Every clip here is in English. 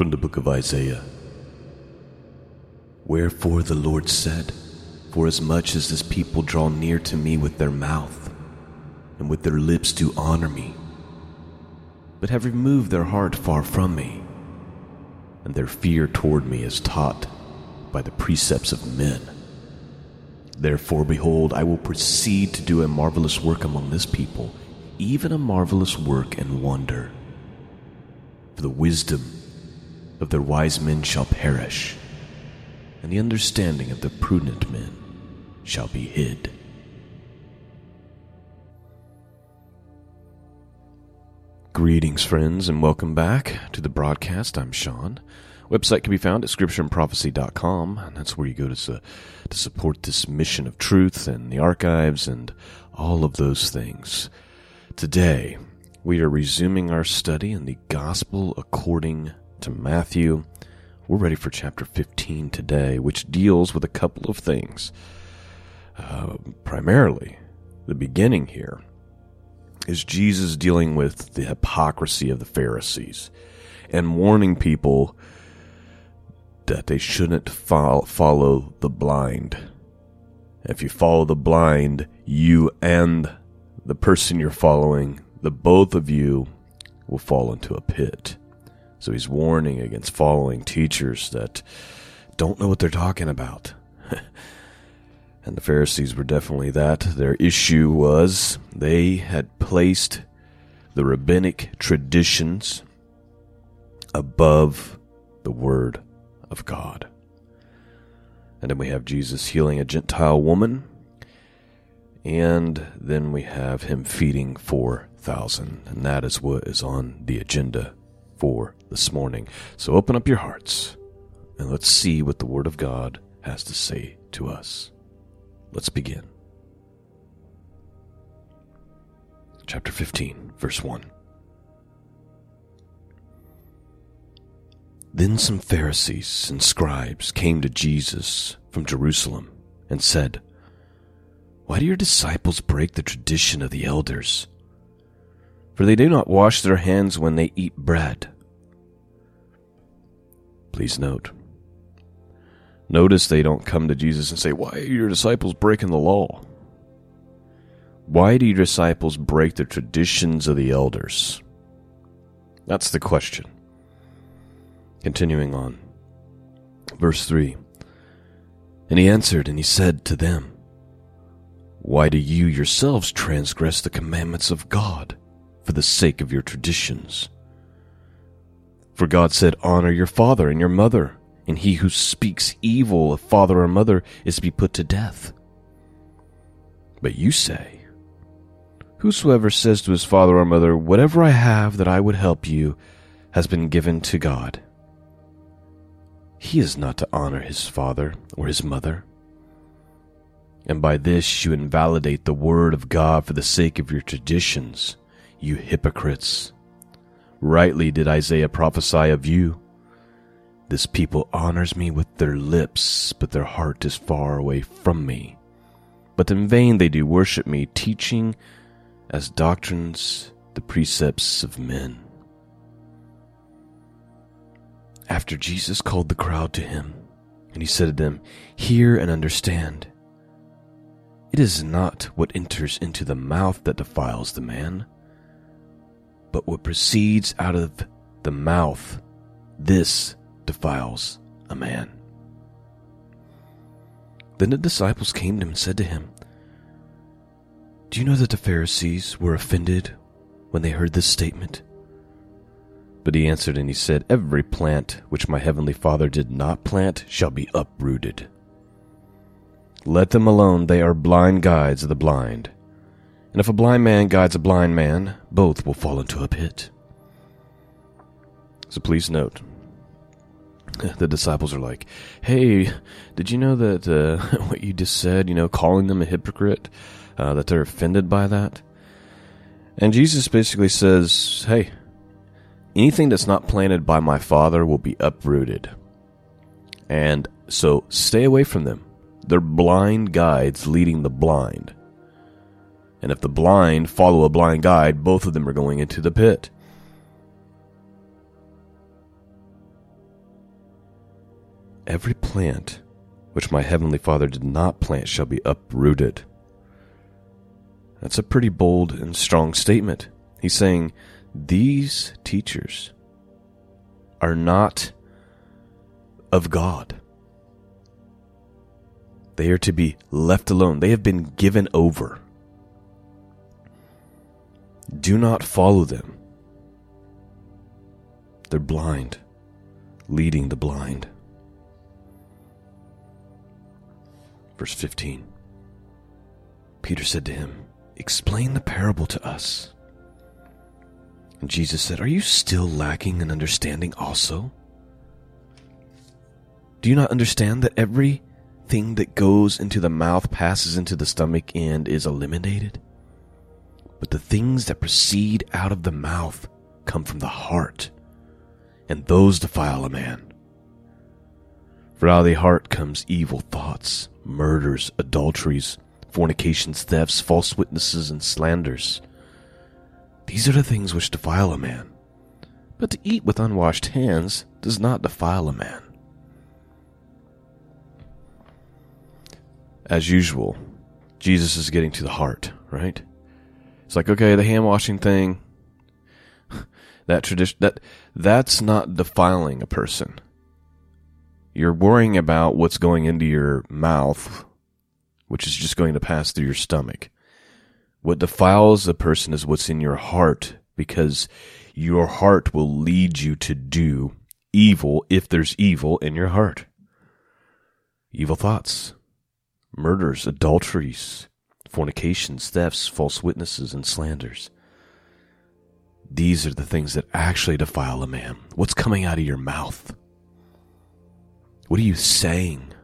From the book of Isaiah Wherefore the Lord said, Forasmuch as this people draw near to me with their mouth, and with their lips do honor me, but have removed their heart far from me, and their fear toward me is taught by the precepts of men. Therefore, behold, I will proceed to do a marvelous work among this people, even a marvelous work and wonder. For the wisdom of their wise men shall perish, and the understanding of the prudent men shall be hid. Greetings, friends, and welcome back to the broadcast. I'm Shawn. Website can be found at scriptureandprophecy.com, and that's where you go to, su- to support this mission of truth and the archives and all of those things. Today, we are resuming our study in the Gospel according to Matthew. We're ready for chapter 15 today, which deals with a couple of things. Uh, primarily, the beginning here is Jesus dealing with the hypocrisy of the Pharisees and warning people that they shouldn't fo- follow the blind. If you follow the blind, you and the person you're following, the both of you will fall into a pit. So he's warning against following teachers that don't know what they're talking about. and the Pharisees were definitely that. Their issue was they had placed the rabbinic traditions above the Word of God. And then we have Jesus healing a Gentile woman. And then we have him feeding 4,000. And that is what is on the agenda for this morning. So open up your hearts and let's see what the Word of God has to say to us. Let's begin. Chapter 15, verse 1. Then some Pharisees and scribes came to Jesus from Jerusalem and said, Why do your disciples break the tradition of the elders? For they do not wash their hands when they eat bread. Please note. Notice they don't come to Jesus and say, Why are your disciples breaking the law? Why do your disciples break the traditions of the elders? That's the question. Continuing on. Verse 3 And he answered and he said to them, Why do you yourselves transgress the commandments of God for the sake of your traditions? For God said, Honor your father and your mother, and he who speaks evil of father or mother is to be put to death. But you say, Whosoever says to his father or mother, Whatever I have that I would help you, has been given to God he is not to honor his father or his mother. And by this you invalidate the word of God for the sake of your traditions, you hypocrites. Rightly did Isaiah prophesy of you. This people honors me with their lips, but their heart is far away from me. But in vain they do worship me, teaching as doctrines the precepts of men. After Jesus called the crowd to him, and he said to them, Hear and understand. It is not what enters into the mouth that defiles the man, but what proceeds out of the mouth, this defiles a man. Then the disciples came to him and said to him, Do you know that the Pharisees were offended when they heard this statement? But he answered and he said, Every plant which my heavenly Father did not plant shall be uprooted. Let them alone, they are blind guides of the blind. And if a blind man guides a blind man, both will fall into a pit. So please note, the disciples are like, Hey, did you know that uh, what you just said, you know, calling them a hypocrite, uh, that they're offended by that? And Jesus basically says, Hey, anything that's not planted by my Father will be uprooted. And so stay away from them. They're blind guides leading the blind. And if the blind follow a blind guide, both of them are going into the pit. every plant which my heavenly Father did not plant shall be uprooted. That's a pretty bold and strong statement. He's saying these teachers are not of God. They are to be left alone. They have been given over. Do not follow them. They're blind, leading the blind. Verse 15 Peter said to him, Explain the parable to us. And Jesus said, Are you still lacking in understanding also? Do you not understand that everything that goes into the mouth passes into the stomach and is eliminated? But the things that proceed out of the mouth come from the heart, and those defile a man. For out of the heart comes evil thoughts, murders, adulteries, fornications, thefts, false witnesses, and slanders. These are the things which defile a man. But to eat with unwashed hands does not defile a man. As usual, Jesus is getting to the heart, right? It's like, okay, the hand washing thing, that tradition, that, that's not defiling a person. You're worrying about what's going into your mouth, which is just going to pass through your stomach. What defiles a person is what's in your heart, because your heart will lead you to do evil if there's evil in your heart. Evil thoughts, murders, adulteries, fornications, thefts, false witnesses, and slanders. These are the things that actually defile a man. What's coming out of your mouth? What are you saying?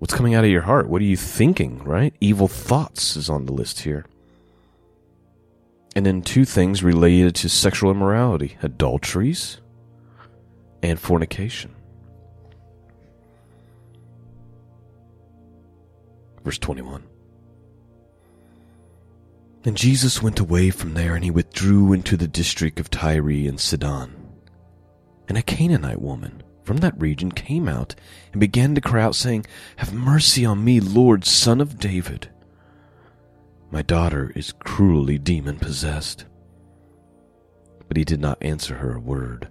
What's coming out of your heart? What are you thinking, right? Evil thoughts is on the list here. And then two things related to sexual immorality adulteries and fornication. Verse 21. And Jesus went away from there, and he withdrew into the district of Tyre and Sidon. And a Canaanite woman from that region came out and began to cry out, saying, Have mercy on me, Lord, son of David. My daughter is cruelly demon possessed. But he did not answer her a word.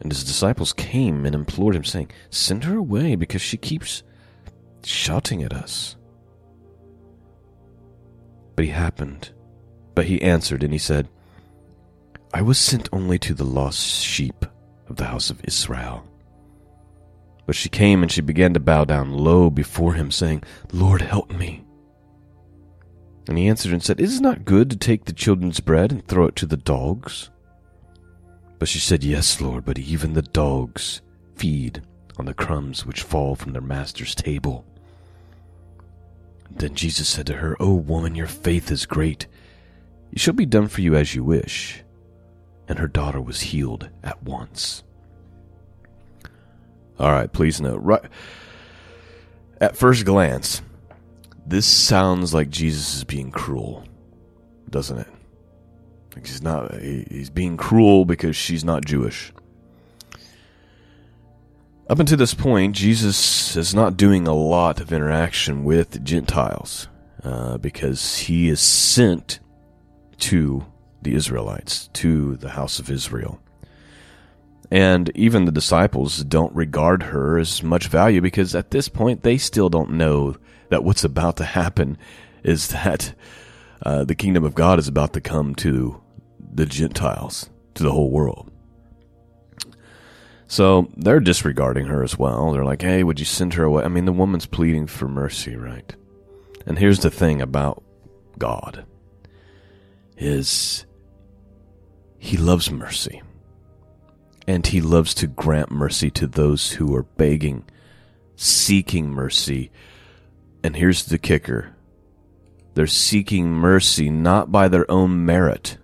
And his disciples came and implored him, saying, Send her away, because she keeps shouting at us. But he happened. But he answered, and he said, I was sent only to the lost sheep of the house of Israel. But she came and she began to bow down low before him, saying, Lord, help me. And he answered and said, It is not good to take the children's bread and throw it to the dogs. But she said, Yes, Lord, but even the dogs feed on the crumbs which fall from their master's table. Then Jesus said to her, O woman, your faith is great. It shall be done for you as you wish. And her daughter was healed at once. All right, please note, right at first glance, this sounds like Jesus is being cruel, doesn't it? Like he's not he's being cruel because she's not Jewish. Up until this point, Jesus is not doing a lot of interaction with Gentiles uh, because he is sent to the Israelites, to the house of Israel. And even the disciples don't regard her as much value because at this point they still don't know that what's about to happen is that uh, the kingdom of God is about to come to the Gentiles, to the whole world. So they're disregarding her as well. They're like, hey, would you send her away? I mean, the woman's pleading for mercy, right? And here's the thing about God is he loves mercy. And he loves to grant mercy to those who are begging, seeking mercy. And here's the kicker. They're seeking mercy not by their own merit.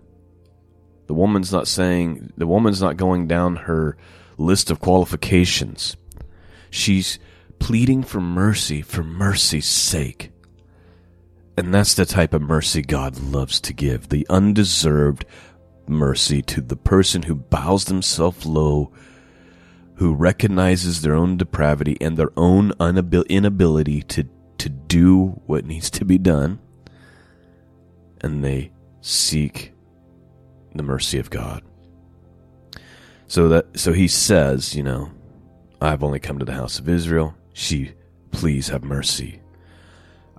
The woman's not saying, the woman's not going down her list of qualifications. She's pleading for mercy for mercy's sake. And that's the type of mercy God loves to give the undeserved mercy to the person who bows themselves low, who recognizes their own depravity and their own inability to, to do what needs to be done, and they seek the mercy of God. So that so he says, you know, I've only come to the house of Israel. She, please have mercy.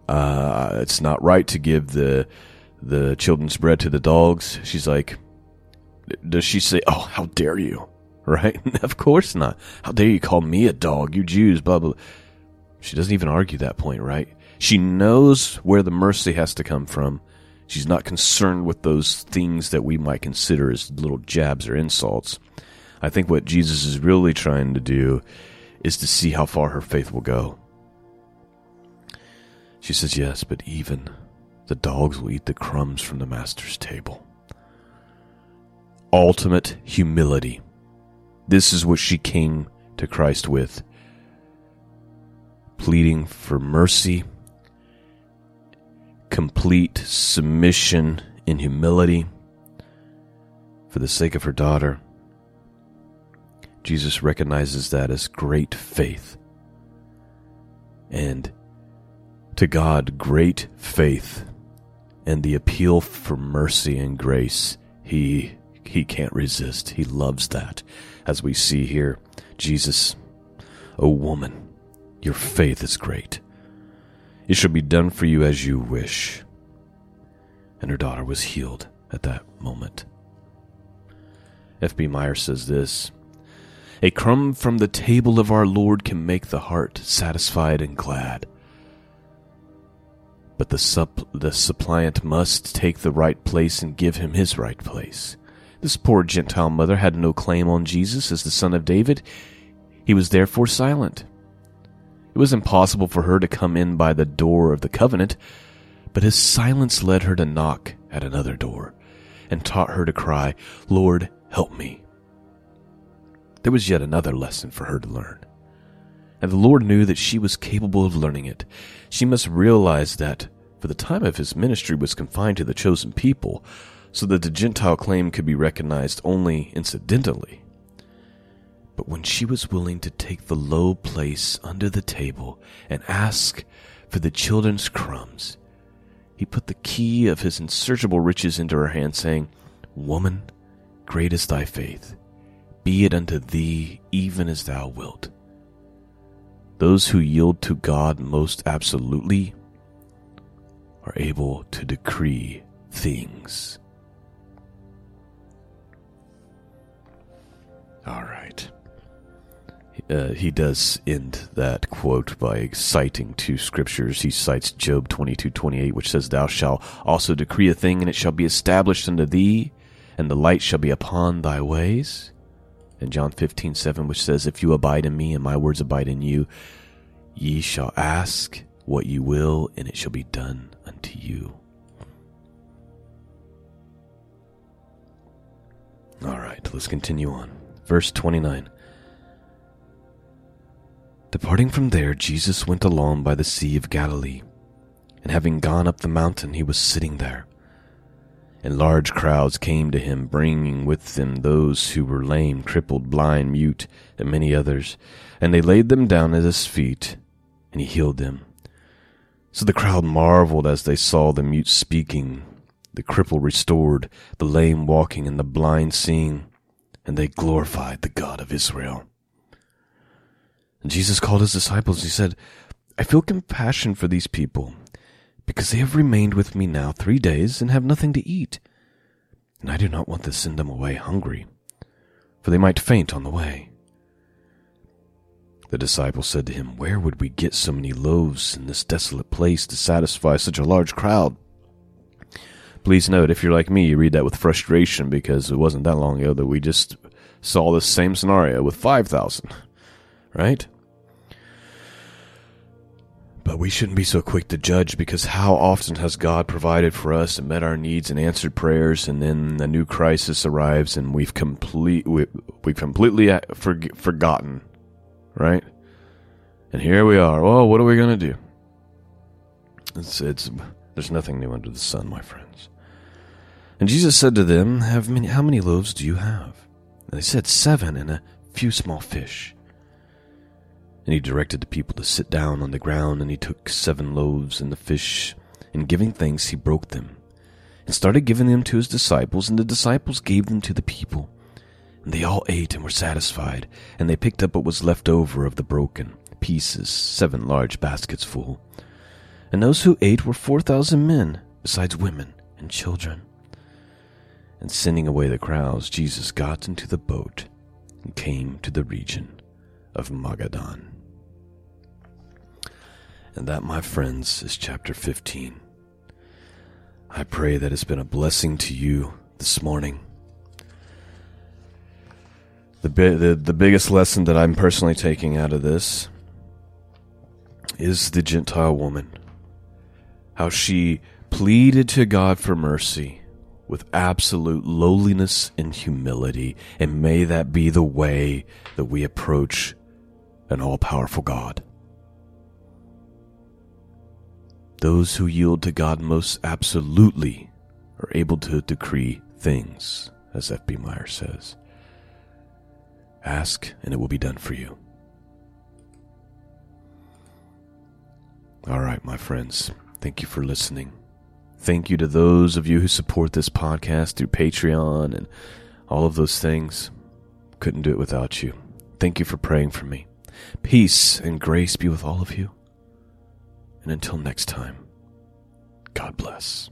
Uh, it's not right to give the the children's bread to the dogs. She's like, does she say, "Oh, how dare you"? Right? of course not. How dare you call me a dog? You Jews, blah blah. She doesn't even argue that point, right? She knows where the mercy has to come from. She's not concerned with those things that we might consider as little jabs or insults. I think what Jesus is really trying to do is to see how far her faith will go. She says, Yes, but even the dogs will eat the crumbs from the master's table. Ultimate humility. This is what she came to Christ with, pleading for mercy, complete submission in humility for the sake of her daughter Jesus recognizes that as great faith. And to God, great faith and the appeal for mercy and grace, he he can't resist. He loves that. As we see here, Jesus, O woman, your faith is great. It shall be done for you as you wish. And her daughter was healed at that moment. F.B. Meyer says this a crumb from the table of our Lord can make the heart satisfied and glad. But the, supp- the suppliant must take the right place and give him his right place. This poor Gentile mother had no claim on Jesus as the son of David. He was therefore silent. It was impossible for her to come in by the door of the covenant, but his silence led her to knock at another door and taught her to cry, Lord, help me. There was yet another lesson for her to learn. And the Lord knew that she was capable of learning it. She must realize that, for the time of his ministry was confined to the chosen people, so that the Gentile claim could be recognized only incidentally. But when she was willing to take the low place under the table and ask for the children's crumbs, he put the key of his unsearchable riches into her hand, saying, Woman, great is thy faith be it unto thee even as thou wilt. Those who yield to God most absolutely are able to decree things. All right. Uh, he does end that quote by citing two scriptures. He cites Job 22:28, which says, "Thou shalt also decree a thing, and it shall be established unto thee, and the light shall be upon thy ways." In John 15, 7, which says, If you abide in me and my words abide in you, ye shall ask what you will, and it shall be done unto you. All right, let's continue on. Verse 29. Departing from there, Jesus went along by the Sea of Galilee, and having gone up the mountain, he was sitting there and large crowds came to him, bringing with them those who were lame, crippled, blind, mute, and many others. And they laid them down at his feet, and he healed them. So the crowd marveled as they saw the mute speaking, the cripple restored, the lame walking, and the blind seeing, and they glorified the God of Israel. And Jesus called his disciples. He said, I feel compassion for these people because they have remained with me now three days and have nothing to eat. And I do not want to send them away hungry, for they might faint on the way. The disciples said to him, Where would we get so many loaves in this desolate place to satisfy such a large crowd? Please note, if you're like me, you read that with frustration because it wasn't that long ago that we just saw this same scenario with 5,000, right? But we shouldn't be so quick to judge because how often has God provided for us and met our needs and answered prayers, and then a new crisis arrives and we've complete we, we've completely uh, for, forgotten, right? And here we are. Well, what are we gonna do? It's it's there's nothing new under the sun, my friends. And Jesus said to them, "Have many? How many loaves do you have?" And they said, Seven and a few small fish. And he directed the people to sit down on the ground, and he took seven loaves and the fish, and giving thanks, he broke them, and started giving them to his disciples, and the disciples gave them to the people. And they all ate and were satisfied, and they picked up what was left over of the broken pieces, seven large baskets full. And those who ate were four thousand men, besides women and children. And sending away the crowds, Jesus got into the boat and came to the region of Magadan. And that, my friends, is chapter 15. I pray that it's been a blessing to you this morning. The, the, the biggest lesson that I'm personally taking out of this is the Gentile woman. How she pleaded to God for mercy with absolute lowliness and humility, and may that be the way that we approach an all powerful God. Those who yield to God most absolutely are able to decree things, as F.B. Meyer says. Ask, and it will be done for you. All right, my friends, thank you for listening. Thank you to those of you who support this podcast through Patreon and all of those things. Couldn't do it without you. Thank you for praying for me. Peace and grace be with all of you. And until next time, God bless.